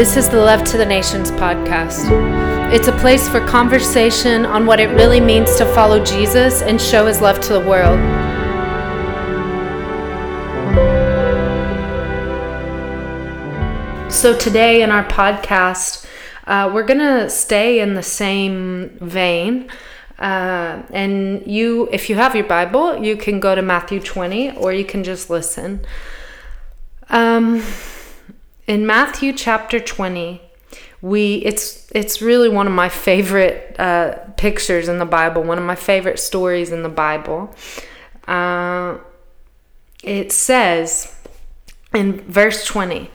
This is the Love to the Nations podcast. It's a place for conversation on what it really means to follow Jesus and show his love to the world. So, today in our podcast, uh, we're going to stay in the same vein. Uh, and you, if you have your Bible, you can go to Matthew 20 or you can just listen. Um, in Matthew chapter 20, we it's it's really one of my favorite uh, pictures in the Bible, one of my favorite stories in the Bible. Uh, it says in verse 20,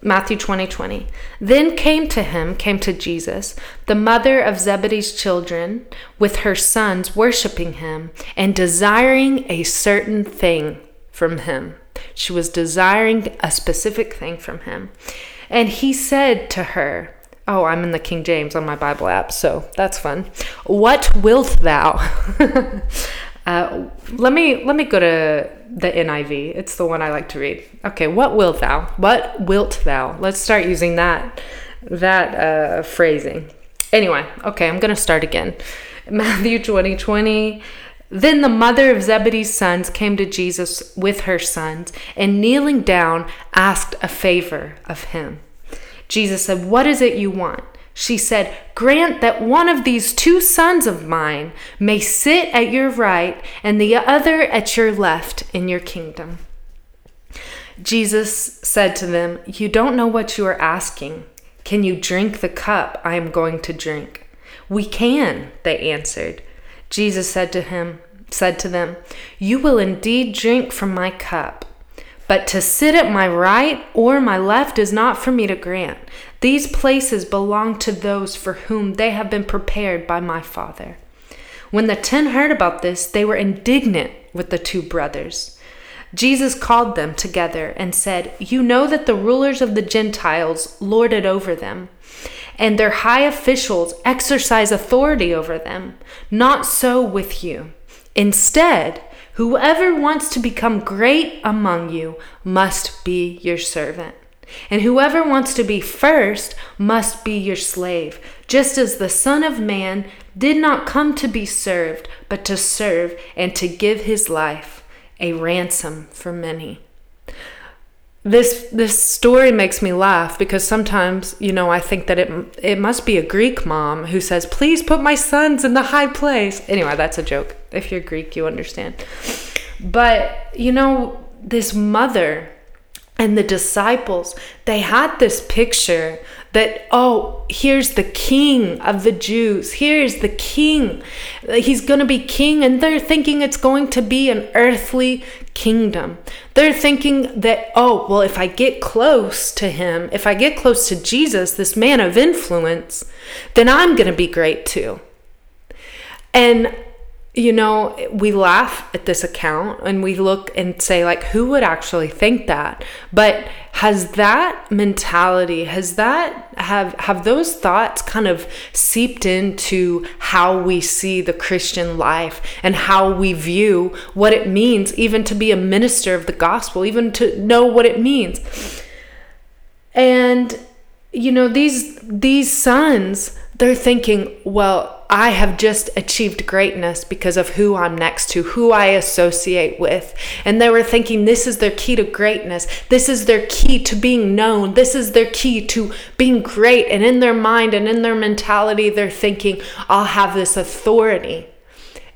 Matthew 20 20. Then came to him, came to Jesus, the mother of Zebedee's children, with her sons, worshiping him and desiring a certain thing from him. She was desiring a specific thing from him. And he said to her, Oh, I'm in the King James on my Bible app, so that's fun. What wilt thou? uh, let me let me go to the NIV. It's the one I like to read. Okay, what wilt thou? What wilt thou? Let's start using that that uh, phrasing. Anyway, okay, I'm gonna start again. Matthew 20, 20. Then the mother of Zebedee's sons came to Jesus with her sons, and kneeling down, asked a favor of him. Jesus said, What is it you want? She said, Grant that one of these two sons of mine may sit at your right and the other at your left in your kingdom. Jesus said to them, You don't know what you are asking. Can you drink the cup I am going to drink? We can, they answered. Jesus said to him, said to them, You will indeed drink from my cup, but to sit at my right or my left is not for me to grant. These places belong to those for whom they have been prepared by my Father. When the ten heard about this, they were indignant with the two brothers. Jesus called them together and said, You know that the rulers of the Gentiles lord it over them and their high officials exercise authority over them. Not so with you. Instead, whoever wants to become great among you must be your servant. And whoever wants to be first must be your slave, just as the Son of Man did not come to be served, but to serve and to give his life a ransom for many this this story makes me laugh because sometimes you know I think that it it must be a Greek mom who says please put my sons in the high place. Anyway, that's a joke. If you're Greek, you understand. But you know this mother and the disciples, they had this picture that, oh, here's the king of the Jews. Here's the king. He's going to be king. And they're thinking it's going to be an earthly kingdom. They're thinking that, oh, well, if I get close to him, if I get close to Jesus, this man of influence, then I'm going to be great too. And you know, we laugh at this account and we look and say, like, who would actually think that? But has that mentality, has that, have, have those thoughts kind of seeped into how we see the Christian life and how we view what it means even to be a minister of the gospel, even to know what it means? And, you know, these, these sons, they're thinking, well, I have just achieved greatness because of who I'm next to, who I associate with. And they were thinking this is their key to greatness. This is their key to being known. This is their key to being great. And in their mind and in their mentality, they're thinking, I'll have this authority.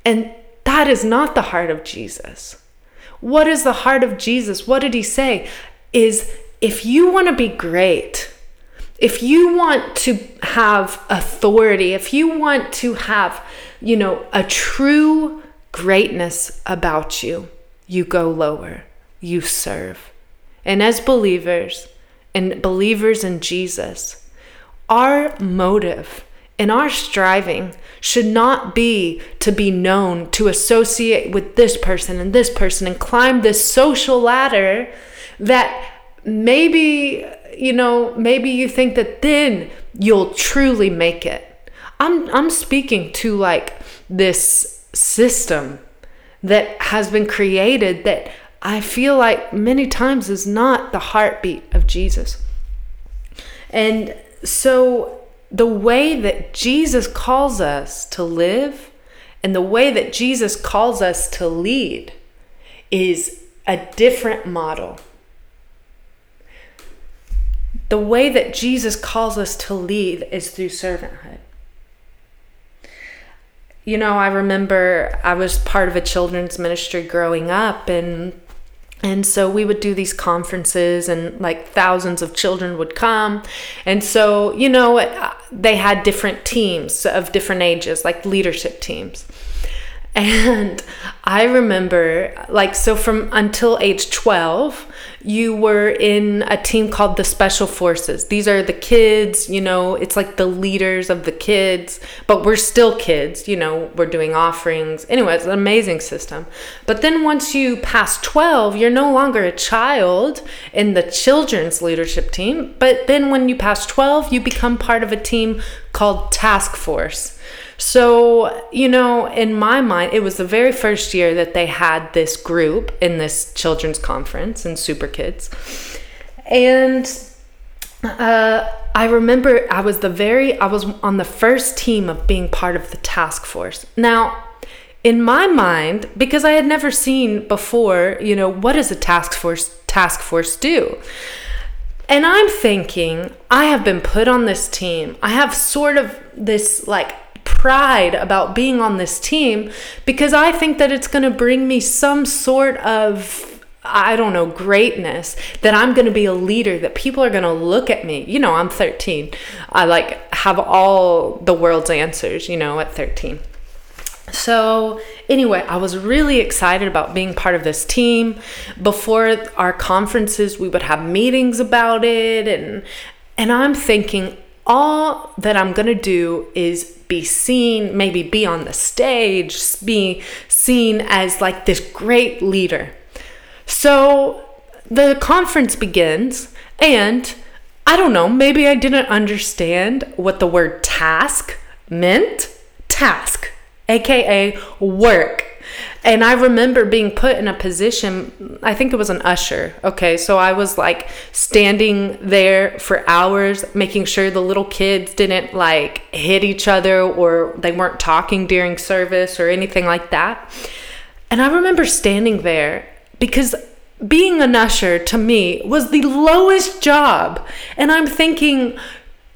And that is not the heart of Jesus. What is the heart of Jesus? What did he say? Is if you want to be great, if you want to have authority, if you want to have, you know, a true greatness about you, you go lower, you serve. And as believers and believers in Jesus, our motive and our striving should not be to be known, to associate with this person and this person and climb this social ladder that maybe you know, maybe you think that then you'll truly make it. I'm I'm speaking to like this system that has been created that I feel like many times is not the heartbeat of Jesus. And so the way that Jesus calls us to live and the way that Jesus calls us to lead is a different model. The way that Jesus calls us to lead is through servanthood. You know, I remember I was part of a children's ministry growing up and and so we would do these conferences and like thousands of children would come and so you know they had different teams of different ages like leadership teams and I remember, like, so from until age 12, you were in a team called the Special Forces. These are the kids, you know, it's like the leaders of the kids, but we're still kids, you know, we're doing offerings. Anyway, it's an amazing system. But then once you pass 12, you're no longer a child in the children's leadership team. But then when you pass 12, you become part of a team called Task Force. So, you know, in my mind, it was the very first year that they had this group in this children's conference in Super Kids. And uh, I remember I was the very, I was on the first team of being part of the task force. Now, in my mind, because I had never seen before, you know, what does a task force task force do? And I'm thinking, I have been put on this team. I have sort of this like pride about being on this team because I think that it's going to bring me some sort of I don't know, greatness, that I'm going to be a leader, that people are going to look at me. You know, I'm 13. I like have all the world's answers, you know, at 13. So, anyway, I was really excited about being part of this team. Before our conferences, we would have meetings about it and and I'm thinking all that I'm going to do is be seen, maybe be on the stage, be seen as like this great leader. So the conference begins, and I don't know, maybe I didn't understand what the word task meant. Task, aka work. And I remember being put in a position, I think it was an usher. Okay, so I was like standing there for hours, making sure the little kids didn't like hit each other or they weren't talking during service or anything like that. And I remember standing there because being an usher to me was the lowest job. And I'm thinking,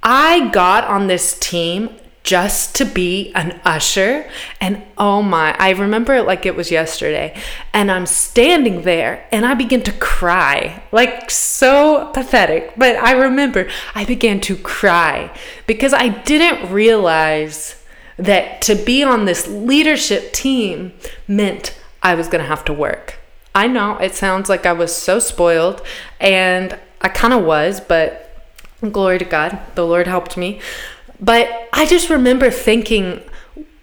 I got on this team just to be an usher. And oh my, I remember it like it was yesterday. And I'm standing there and I begin to cry, like so pathetic. But I remember I began to cry because I didn't realize that to be on this leadership team meant I was going to have to work. I know it sounds like I was so spoiled, and I kind of was, but glory to God, the Lord helped me. But I just remember thinking,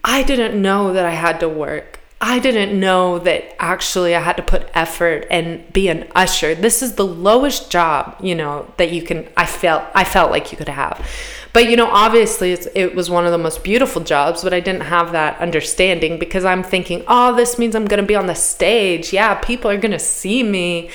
I didn't know that I had to work. I didn't know that actually I had to put effort and be an usher. This is the lowest job, you know, that you can I felt I felt like you could have. But you know, obviously it was one of the most beautiful jobs, but I didn't have that understanding because I'm thinking, "Oh, this means I'm going to be on the stage. Yeah, people are going to see me."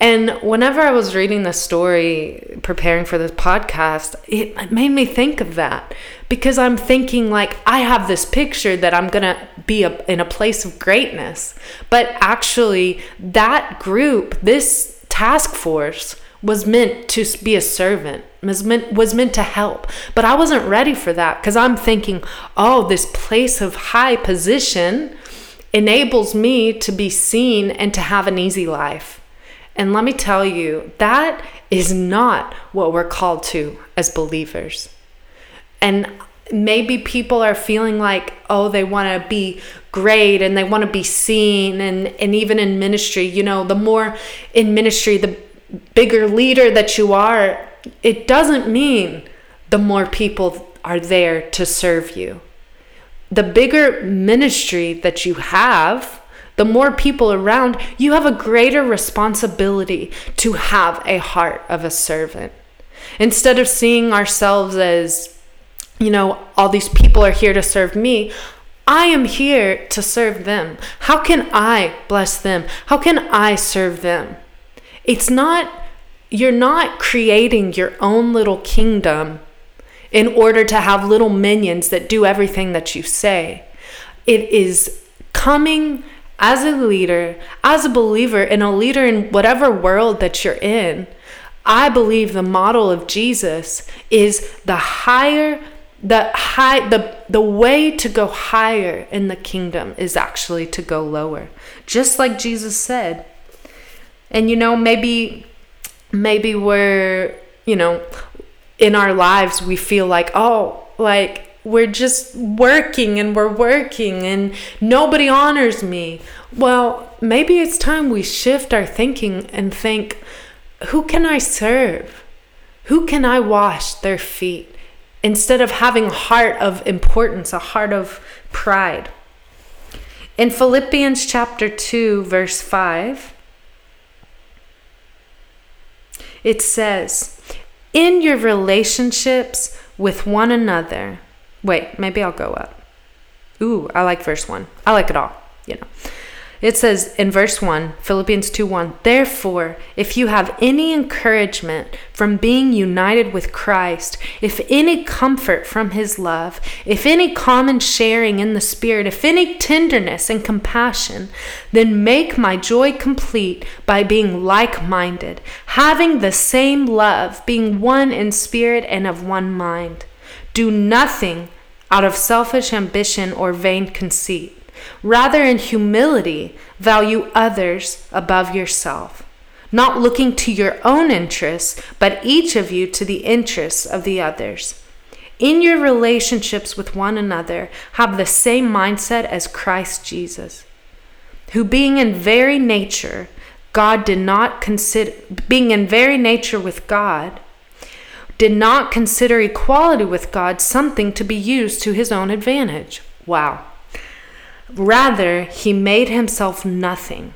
And whenever I was reading the story, preparing for this podcast, it made me think of that. Because I'm thinking, like, I have this picture that I'm going to be a, in a place of greatness. But actually, that group, this task force, was meant to be a servant was meant was meant to help. But i wasn't ready for that because i'm thinking oh this place of high position enables me to be seen and to have an easy life and let me tell you, that is not what we're called to as believers. And maybe people are feeling like, oh, they want to be great and they want to be seen. And, and even in ministry, you know, the more in ministry, the bigger leader that you are, it doesn't mean the more people are there to serve you. The bigger ministry that you have, the more people around, you have a greater responsibility to have a heart of a servant. Instead of seeing ourselves as, you know, all these people are here to serve me, I am here to serve them. How can I bless them? How can I serve them? It's not you're not creating your own little kingdom in order to have little minions that do everything that you say. It is coming as a leader, as a believer, and a leader in whatever world that you're in. I believe the model of Jesus is the higher the high the the way to go higher in the kingdom is actually to go lower just like Jesus said and you know maybe maybe we're you know in our lives we feel like oh like we're just working and we're working and nobody honors me. Well maybe it's time we shift our thinking and think who can i serve? Who can i wash their feet? Instead of having a heart of importance a heart of pride. In philippians chapter 2 verse 5 it says in your relationships with one another. Wait, maybe I'll go up. Ooh, I like verse 1. I like it all, you know. It says in verse 1, Philippians 2 1, Therefore, if you have any encouragement from being united with Christ, if any comfort from his love, if any common sharing in the Spirit, if any tenderness and compassion, then make my joy complete by being like minded, having the same love, being one in spirit and of one mind. Do nothing out of selfish ambition or vain conceit Rather, in humility, value others above yourself, not looking to your own interests, but each of you to the interests of the others. In your relationships with one another, have the same mindset as Christ Jesus, who, being in very nature, God did not consider, being in very nature with God, did not consider equality with God something to be used to his own advantage. Wow. Rather, he made himself nothing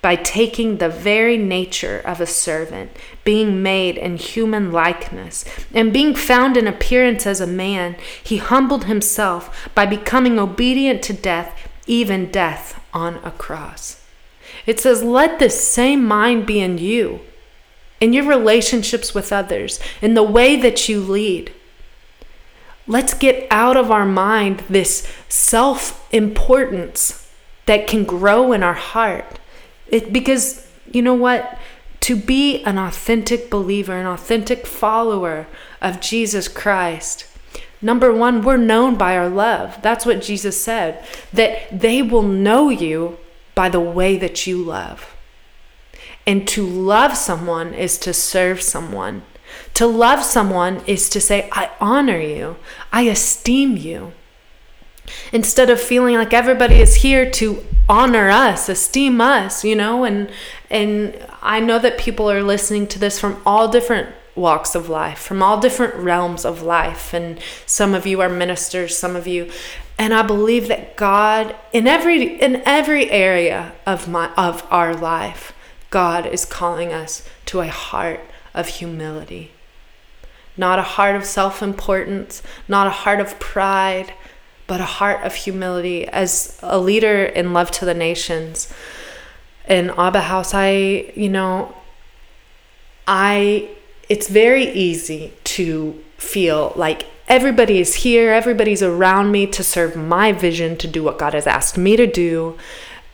by taking the very nature of a servant, being made in human likeness, and being found in appearance as a man, he humbled himself by becoming obedient to death, even death on a cross. It says, Let this same mind be in you, in your relationships with others, in the way that you lead. Let's get out of our mind this self importance that can grow in our heart. It, because you know what? To be an authentic believer, an authentic follower of Jesus Christ, number one, we're known by our love. That's what Jesus said, that they will know you by the way that you love. And to love someone is to serve someone. To love someone is to say, I honor you, I esteem you. Instead of feeling like everybody is here to honor us, esteem us, you know, and and I know that people are listening to this from all different walks of life, from all different realms of life, and some of you are ministers, some of you and I believe that God in every in every area of my of our life, God is calling us to a heart of humility. Not a heart of self importance, not a heart of pride, but a heart of humility. As a leader in Love to the Nations in Abba House, I, you know, I, it's very easy to feel like everybody is here, everybody's around me to serve my vision, to do what God has asked me to do.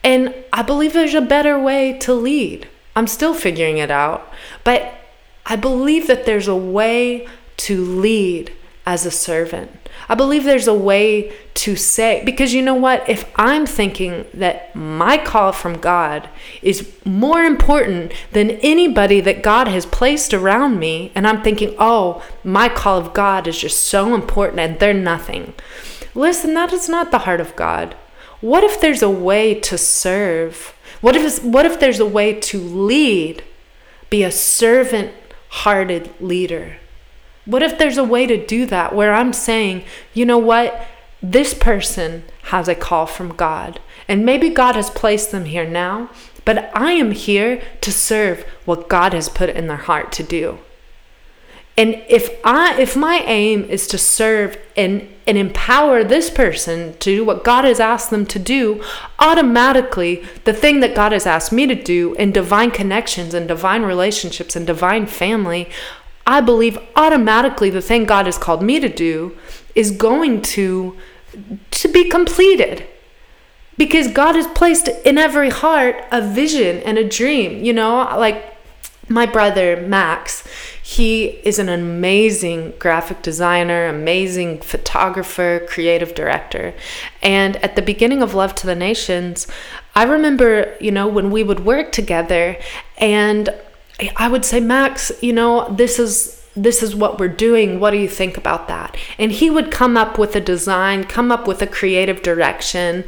And I believe there's a better way to lead. I'm still figuring it out. But I believe that there's a way to lead as a servant. I believe there's a way to say, because you know what? If I'm thinking that my call from God is more important than anybody that God has placed around me, and I'm thinking, oh, my call of God is just so important and they're nothing. Listen, that is not the heart of God. What if there's a way to serve? What if, what if there's a way to lead? Be a servant hearted leader. What if there's a way to do that where I'm saying, you know what? This person has a call from God. And maybe God has placed them here now, but I am here to serve what God has put in their heart to do. And if I if my aim is to serve and and empower this person to do what God has asked them to do, automatically the thing that God has asked me to do in divine connections and divine relationships and divine family, I believe automatically the thing God has called me to do is going to to be completed. Because God has placed in every heart a vision and a dream, you know, like my brother Max, he is an amazing graphic designer, amazing photographer, creative director. And at the beginning of Love to the Nations, I remember, you know, when we would work together and I would say, Max, you know, this is this is what we're doing. What do you think about that? And he would come up with a design, come up with a creative direction.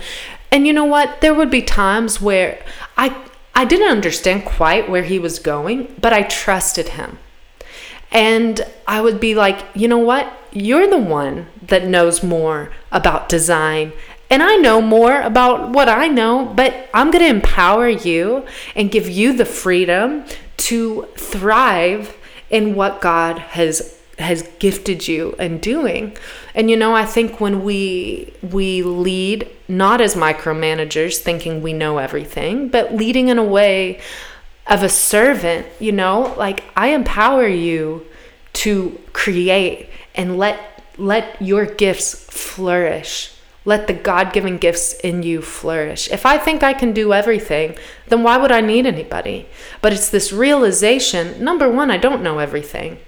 And you know what? There would be times where I I didn't understand quite where he was going, but I trusted him. And I would be like, you know what? You're the one that knows more about design. And I know more about what I know, but I'm going to empower you and give you the freedom to thrive in what God has has gifted you in doing. And you know, I think when we we lead not as micromanagers thinking we know everything, but leading in a way of a servant, you know, like I empower you to create and let let your gifts flourish. Let the God given gifts in you flourish. If I think I can do everything, then why would I need anybody? But it's this realization number one, I don't know everything.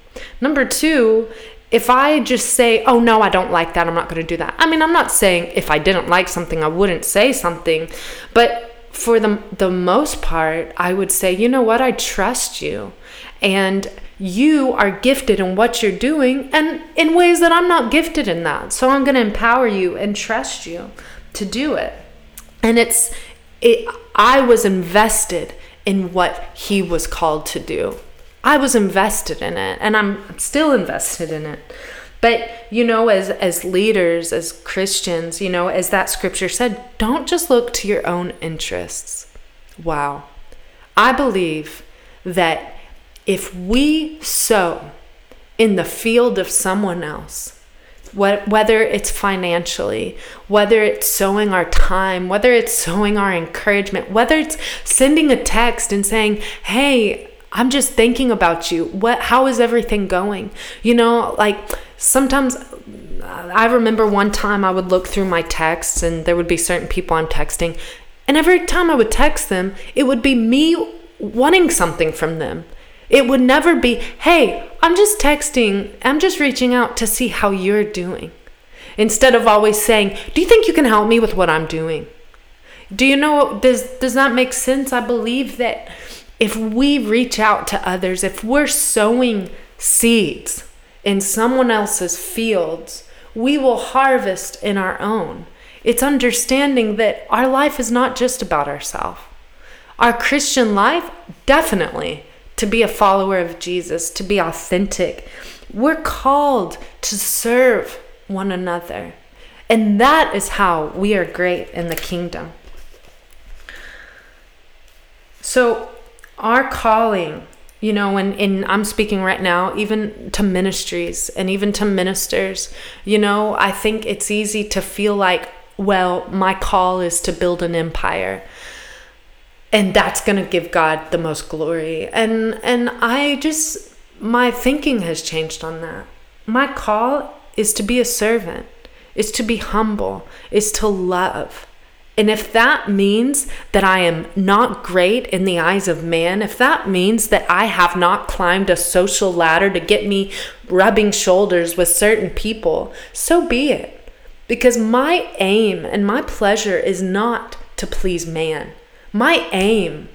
Number two, if I just say, oh no, I don't like that, I'm not going to do that. I mean, I'm not saying if I didn't like something, I wouldn't say something, but for the, the most part, I would say, you know what, I trust you. And you are gifted in what you're doing and in ways that I'm not gifted in that. So I'm going to empower you and trust you to do it. And it's, it, I was invested in what he was called to do. I was invested in it and I'm still invested in it. But you know as as leaders as Christians, you know, as that scripture said, don't just look to your own interests. Wow. I believe that if we sow in the field of someone else, whether it's financially, whether it's sowing our time, whether it's sowing our encouragement, whether it's sending a text and saying, "Hey, I'm just thinking about you. What how is everything going?" You know, like sometimes I remember one time I would look through my texts and there would be certain people I'm texting, and every time I would text them, it would be me wanting something from them. It would never be, hey, I'm just texting, I'm just reaching out to see how you're doing. Instead of always saying, do you think you can help me with what I'm doing? Do you know, does, does that make sense? I believe that if we reach out to others, if we're sowing seeds in someone else's fields, we will harvest in our own. It's understanding that our life is not just about ourselves. Our Christian life, definitely, to be a follower of Jesus, to be authentic. We're called to serve one another. And that is how we are great in the kingdom. So, our calling you know and, and i'm speaking right now even to ministries and even to ministers you know i think it's easy to feel like well my call is to build an empire. And that's going to give god the most glory. And and i just my thinking has changed on that. My call is to be a servant. Is to be humble. Is to love and if that means that I am not great in the eyes of man, if that means that I have not climbed a social ladder to get me rubbing shoulders with certain people, so be it. Because my aim and my pleasure is not to please man. My aim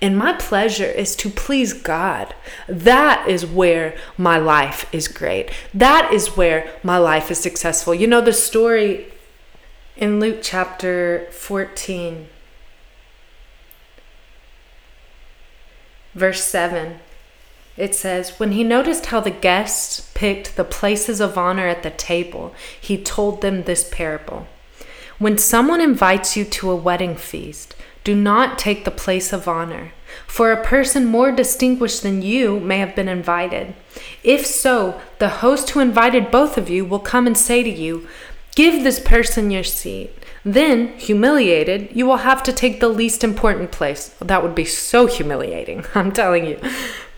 and my pleasure is to please God. That is where my life is great. That is where my life is successful. You know, the story in Luke chapter 14, verse 7, it says, When he noticed how the guests picked the places of honor at the table, he told them this parable. When someone invites you to a wedding feast, do not take the place of honor, for a person more distinguished than you may have been invited. If so, the host who invited both of you will come and say to you, Give this person your seat. Then, humiliated, you will have to take the least important place. That would be so humiliating, I'm telling you.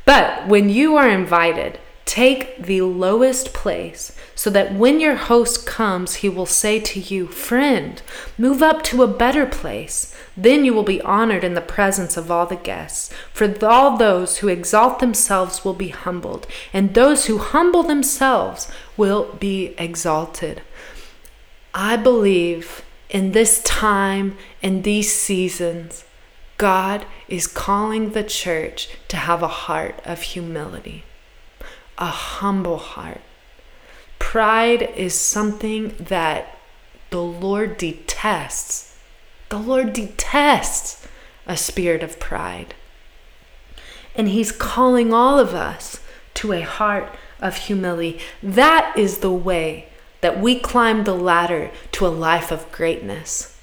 But when you are invited, take the lowest place so that when your host comes, he will say to you, Friend, move up to a better place. Then you will be honored in the presence of all the guests. For all those who exalt themselves will be humbled, and those who humble themselves will be exalted. I believe in this time, in these seasons, God is calling the church to have a heart of humility, a humble heart. Pride is something that the Lord detests. The Lord detests a spirit of pride. And He's calling all of us to a heart of humility. That is the way that we climb the ladder to a life of greatness.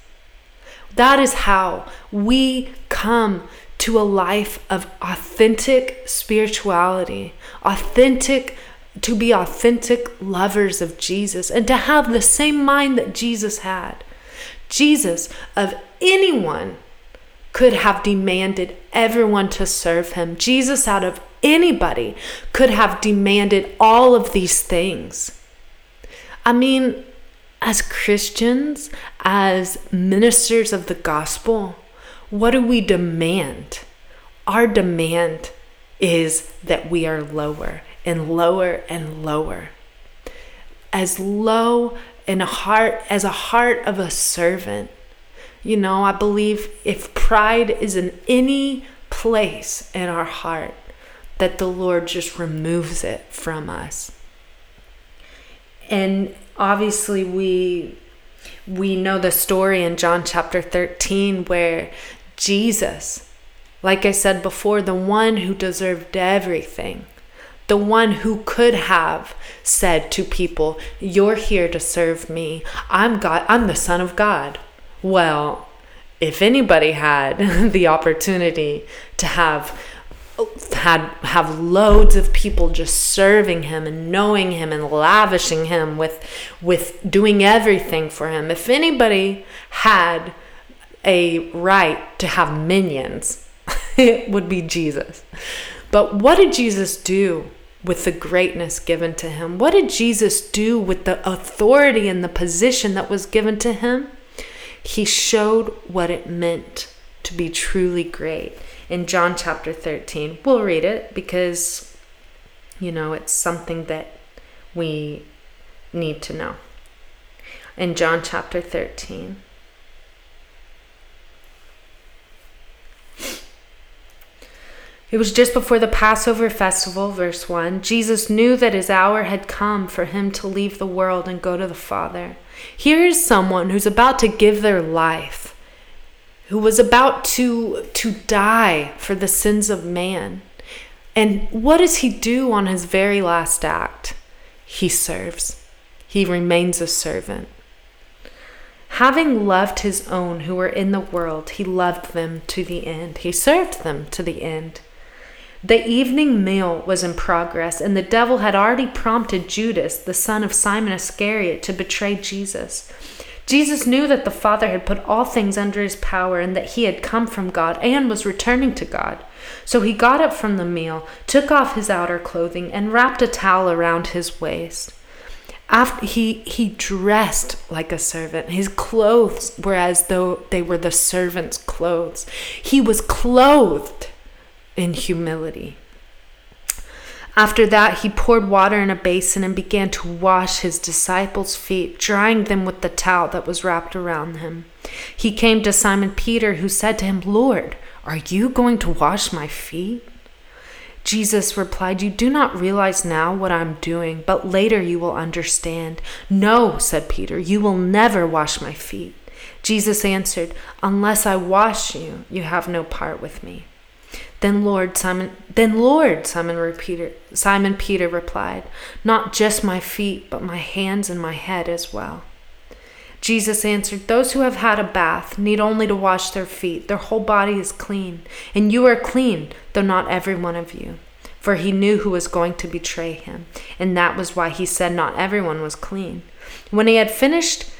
That is how we come to a life of authentic spirituality, authentic to be authentic lovers of Jesus and to have the same mind that Jesus had. Jesus, of anyone, could have demanded everyone to serve him. Jesus, out of anybody, could have demanded all of these things. I mean, as Christians, as ministers of the gospel, what do we demand? Our demand is that we are lower and lower and lower. As low in a heart as a heart of a servant. You know, I believe if pride is in any place in our heart, that the Lord just removes it from us and obviously we we know the story in John chapter 13 where Jesus like I said before the one who deserved everything the one who could have said to people you're here to serve me. I'm God I'm the son of God. Well if anybody had the opportunity to have had have loads of people just serving him and knowing him and lavishing him with with doing everything for him. If anybody had a right to have minions it would be Jesus. But what did Jesus do with the greatness given to him? What did Jesus do with the authority and the position that was given to him? He showed what it meant to be truly great in John chapter 13. We'll read it because, you know, it's something that we need to know. In John chapter 13. It was just before the Passover festival, verse 1. Jesus knew that his hour had come for him to leave the world and go to the Father. Here is someone who's about to give their life who was about to to die for the sins of man. And what does he do on his very last act? He serves. He remains a servant. Having loved his own who were in the world, he loved them to the end. He served them to the end. The evening meal was in progress, and the devil had already prompted Judas, the son of Simon Iscariot, to betray Jesus. Jesus knew that the Father had put all things under his power and that he had come from God and was returning to God. So he got up from the meal, took off his outer clothing, and wrapped a towel around his waist. After he he dressed like a servant. His clothes were as though they were the servant's clothes. He was clothed in humility. After that, he poured water in a basin and began to wash his disciples' feet, drying them with the towel that was wrapped around him. He came to Simon Peter, who said to him, Lord, are you going to wash my feet? Jesus replied, You do not realize now what I'm doing, but later you will understand. No, said Peter, you will never wash my feet. Jesus answered, Unless I wash you, you have no part with me. Then Lord Simon then Lord Simon repeated Simon Peter replied, Not just my feet, but my hands and my head as well. Jesus answered, Those who have had a bath need only to wash their feet. Their whole body is clean, and you are clean, though not every one of you. For he knew who was going to betray him, and that was why he said not everyone was clean. When he had finished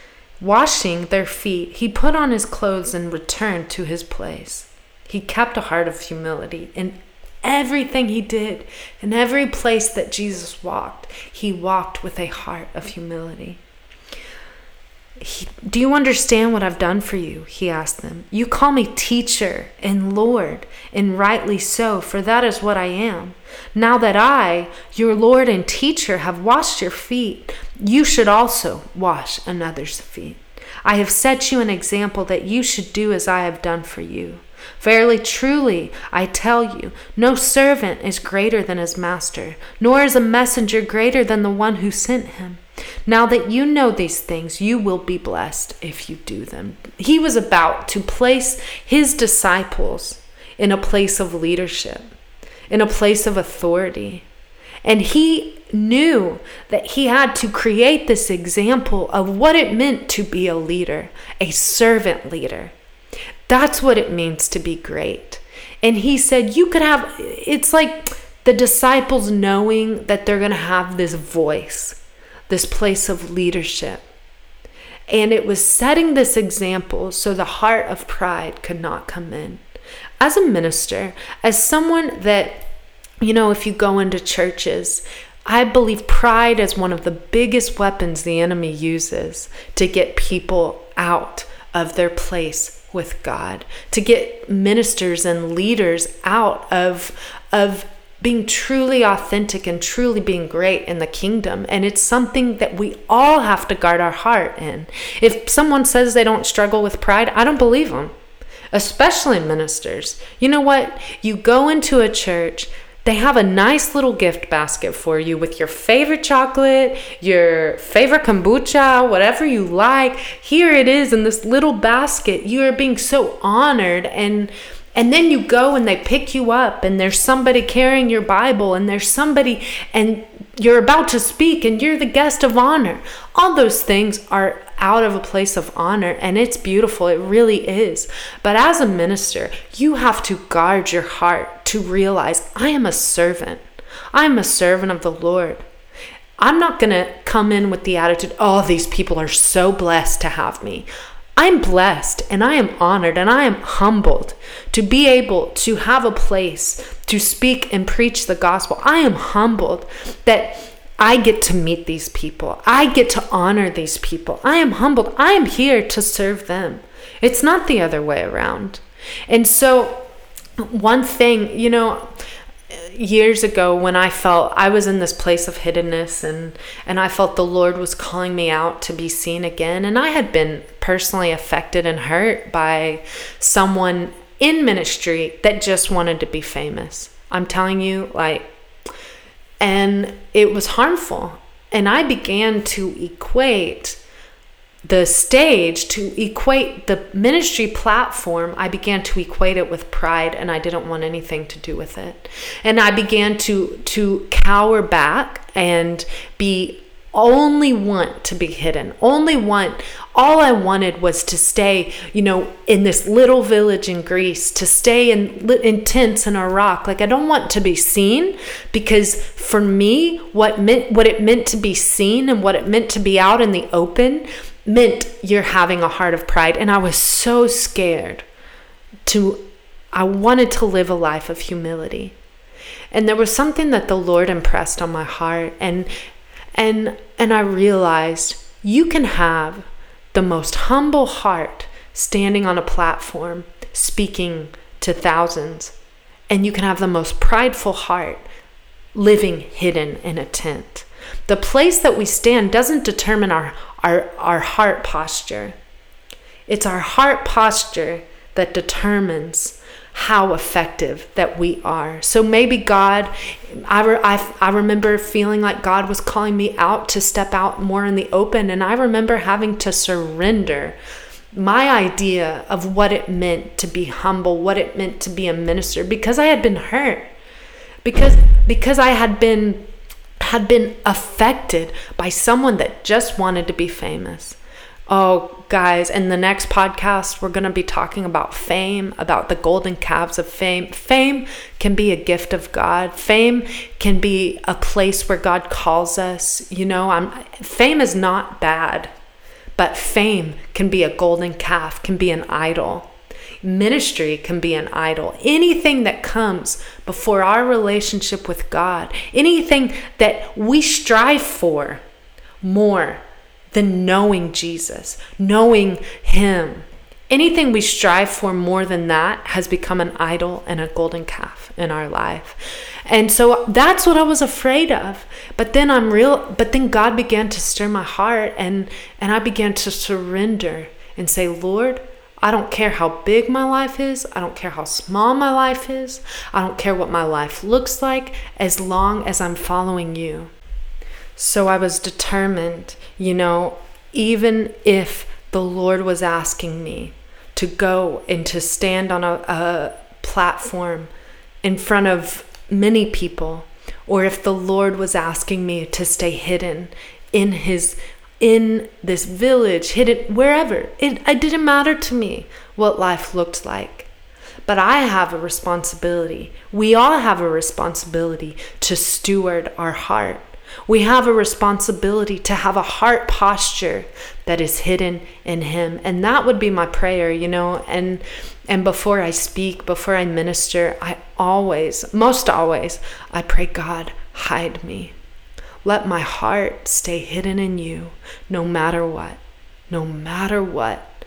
washing their feet, he put on his clothes and returned to his place. He kept a heart of humility in everything he did, in every place that Jesus walked. He walked with a heart of humility. He, do you understand what I've done for you? He asked them. You call me teacher and Lord, and rightly so, for that is what I am. Now that I, your Lord and teacher, have washed your feet, you should also wash another's feet. I have set you an example that you should do as I have done for you. Verily, truly, I tell you, no servant is greater than his master, nor is a messenger greater than the one who sent him. Now that you know these things, you will be blessed if you do them. He was about to place his disciples in a place of leadership, in a place of authority. And he knew that he had to create this example of what it meant to be a leader, a servant leader. That's what it means to be great. And he said, You could have, it's like the disciples knowing that they're going to have this voice, this place of leadership. And it was setting this example so the heart of pride could not come in. As a minister, as someone that, you know, if you go into churches, I believe pride is one of the biggest weapons the enemy uses to get people out of their place with God, to get ministers and leaders out of of being truly authentic and truly being great in the kingdom. And it's something that we all have to guard our heart in. If someone says they don't struggle with pride, I don't believe them, especially ministers. You know what? You go into a church, they have a nice little gift basket for you with your favorite chocolate, your favorite kombucha, whatever you like. Here it is in this little basket. You are being so honored and and then you go and they pick you up and there's somebody carrying your Bible and there's somebody and you're about to speak and you're the guest of honor. All those things are out of a place of honor and it's beautiful. It really is. But as a minister, you have to guard your heart to realize I am a servant. I'm a servant of the Lord. I'm not going to come in with the attitude, oh, these people are so blessed to have me. I'm blessed and I am honored and I am humbled to be able to have a place to speak and preach the gospel. I am humbled that I get to meet these people. I get to honor these people. I am humbled. I am here to serve them. It's not the other way around. And so, one thing, you know, years ago when I felt I was in this place of hiddenness and and I felt the Lord was calling me out to be seen again and I had been personally affected and hurt by someone in ministry that just wanted to be famous. I'm telling you like and it was harmful. And I began to equate the stage to equate the ministry platform i began to equate it with pride and i didn't want anything to do with it. And i began to to cower back and be only want to be hidden only want all i wanted was to stay you know in this little village in greece to stay in, in tents in iraq like i don't want to be seen because for me what meant what it meant to be seen and what it meant to be out in the open meant you're having a heart of pride. And I was so scared to, I wanted to live a life of humility. And there was something that the Lord impressed on my heart. And, and, and I realized you can have the most humble heart standing on a platform speaking to thousands. And you can have the most prideful heart living hidden in a tent. The place that we stand doesn't determine our, our, our heart posture. It's our heart posture that determines how effective that we are. So maybe God, I, re, I, I remember feeling like God was calling me out to step out more in the open. And I remember having to surrender my idea of what it meant to be humble, what it meant to be a minister, because I had been hurt. Because, because I had been had been affected by someone that just wanted to be famous. Oh, guys, in the next podcast, we're going to be talking about fame, about the golden calves of fame. Fame can be a gift of God. Fame can be a place where God calls us. You know, I'm fame is not bad, but fame can be a golden calf, can be an idol. Ministry can be an idol. Anything that comes before our relationship with God, anything that we strive for more than knowing Jesus, knowing Him. Anything we strive for more than that has become an idol and a golden calf in our life. And so that's what I was afraid of. But then I'm real but then God began to stir my heart and and I began to surrender and say, "Lord, I don't care how big my life is. I don't care how small my life is. I don't care what my life looks like as long as I'm following you. So I was determined, you know, even if the Lord was asking me to go and to stand on a, a platform in front of many people, or if the Lord was asking me to stay hidden in his in this village, hidden wherever. It, it didn't matter to me what life looked like. But I have a responsibility. We all have a responsibility to steward our heart. We have a responsibility to have a heart posture that is hidden in him. And that would be my prayer, you know, and and before I speak, before I minister, I always, most always, I pray God, hide me. Let my heart stay hidden in you no matter what. No matter what.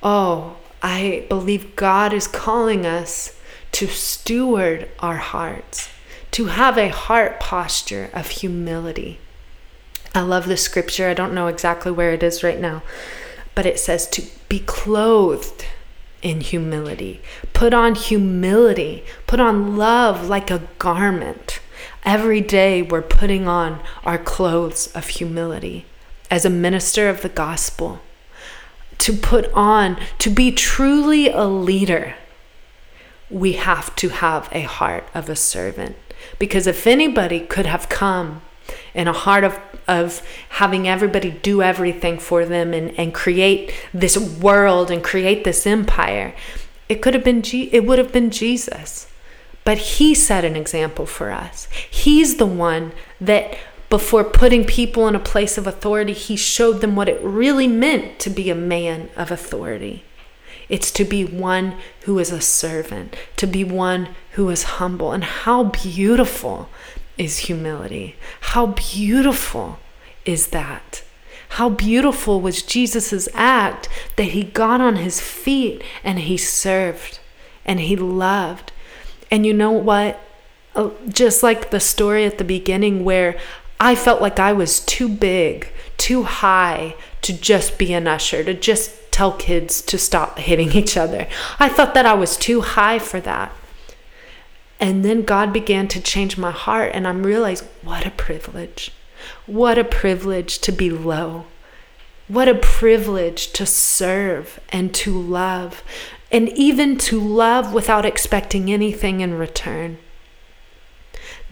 Oh, I believe God is calling us to steward our hearts, to have a heart posture of humility. I love the scripture. I don't know exactly where it is right now, but it says to be clothed in humility. Put on humility. Put on love like a garment. Every day we're putting on our clothes of humility as a minister of the gospel. To put on, to be truly a leader, we have to have a heart of a servant. Because if anybody could have come in a heart of, of having everybody do everything for them and, and create this world and create this empire, it could have been it would have been Jesus. But he set an example for us. He's the one that, before putting people in a place of authority, he showed them what it really meant to be a man of authority. It's to be one who is a servant, to be one who is humble. And how beautiful is humility! How beautiful is that! How beautiful was Jesus' act that he got on his feet and he served and he loved and you know what? Uh, just like the story at the beginning where I felt like I was too big, too high to just be an usher, to just tell kids to stop hitting each other. I thought that I was too high for that. And then God began to change my heart, and I'm realizing what a privilege. What a privilege to be low. What a privilege to serve and to love and even to love without expecting anything in return.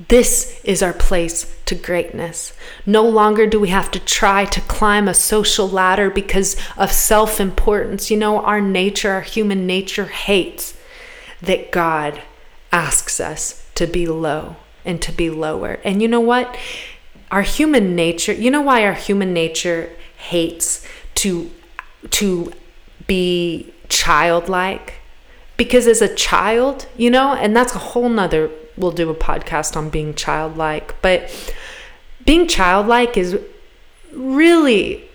This is our place to greatness. No longer do we have to try to climb a social ladder because of self importance. You know, our nature, our human nature hates that God asks us to be low and to be lower. And you know what? Our human nature, you know why our human nature hates to to be childlike because as a child you know and that's a whole nother we'll do a podcast on being childlike but being childlike is really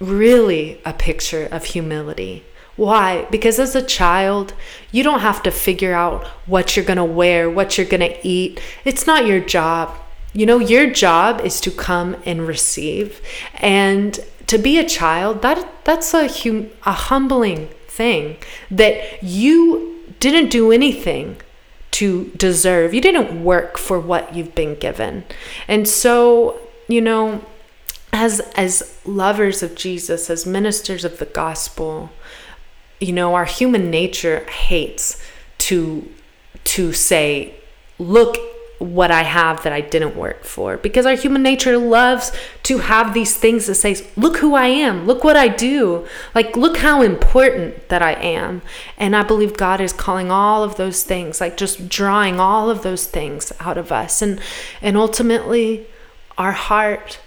really a picture of humility why? Because as a child, you don't have to figure out what you're going to wear, what you're going to eat. It's not your job. You know, your job is to come and receive. And to be a child, that that's a hum, a humbling thing that you didn't do anything to deserve. You didn't work for what you've been given. And so, you know, as as lovers of Jesus, as ministers of the gospel, you know, our human nature hates to to say, look what I have that I didn't work for. Because our human nature loves to have these things that says, look who I am, look what I do, like look how important that I am. And I believe God is calling all of those things, like just drawing all of those things out of us. And and ultimately our heart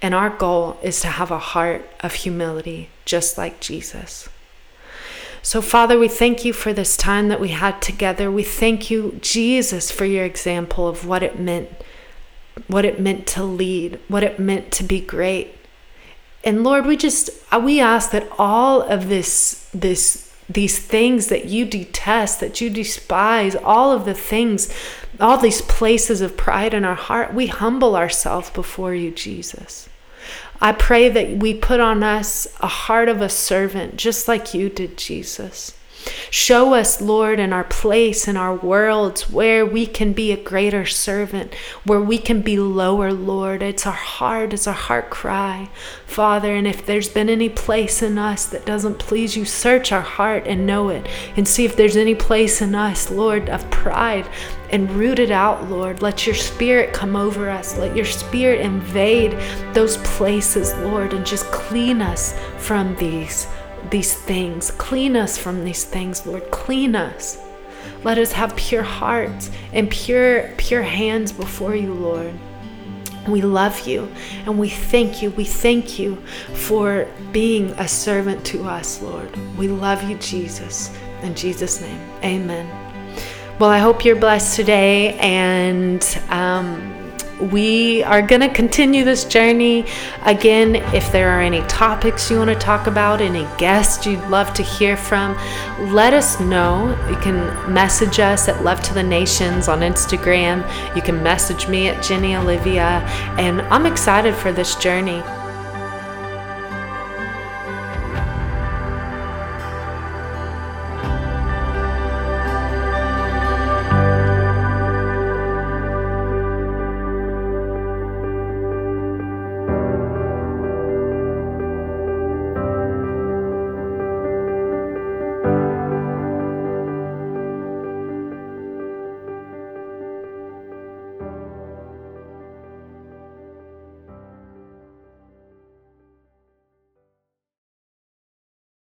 and our goal is to have a heart of humility, just like Jesus. So, Father, we thank you for this time that we had together. We thank you, Jesus, for your example of what it meant, what it meant to lead, what it meant to be great. And Lord, we just uh, we ask that all of this this these things that you detest, that you despise, all of the things, all these places of pride in our heart, we humble ourselves before you, Jesus. I pray that we put on us a heart of a servant, just like you did, Jesus. Show us, Lord, in our place, in our worlds, where we can be a greater servant, where we can be lower, Lord. It's our heart, it's our heart cry, Father. And if there's been any place in us that doesn't please you, search our heart and know it and see if there's any place in us, Lord, of pride and root it out, Lord. Let your spirit come over us. Let your spirit invade those places, Lord, and just clean us from these these things. Clean us from these things, Lord. Clean us. Let us have pure hearts and pure pure hands before you, Lord. We love you and we thank you. We thank you for being a servant to us, Lord. We love you, Jesus. In Jesus' name, amen. Well, I hope you're blessed today and um, we are going to continue this journey. Again, if there are any topics you want to talk about, any guests you'd love to hear from, let us know. You can message us at Love to the Nations on Instagram. You can message me at Jenny Olivia. And I'm excited for this journey.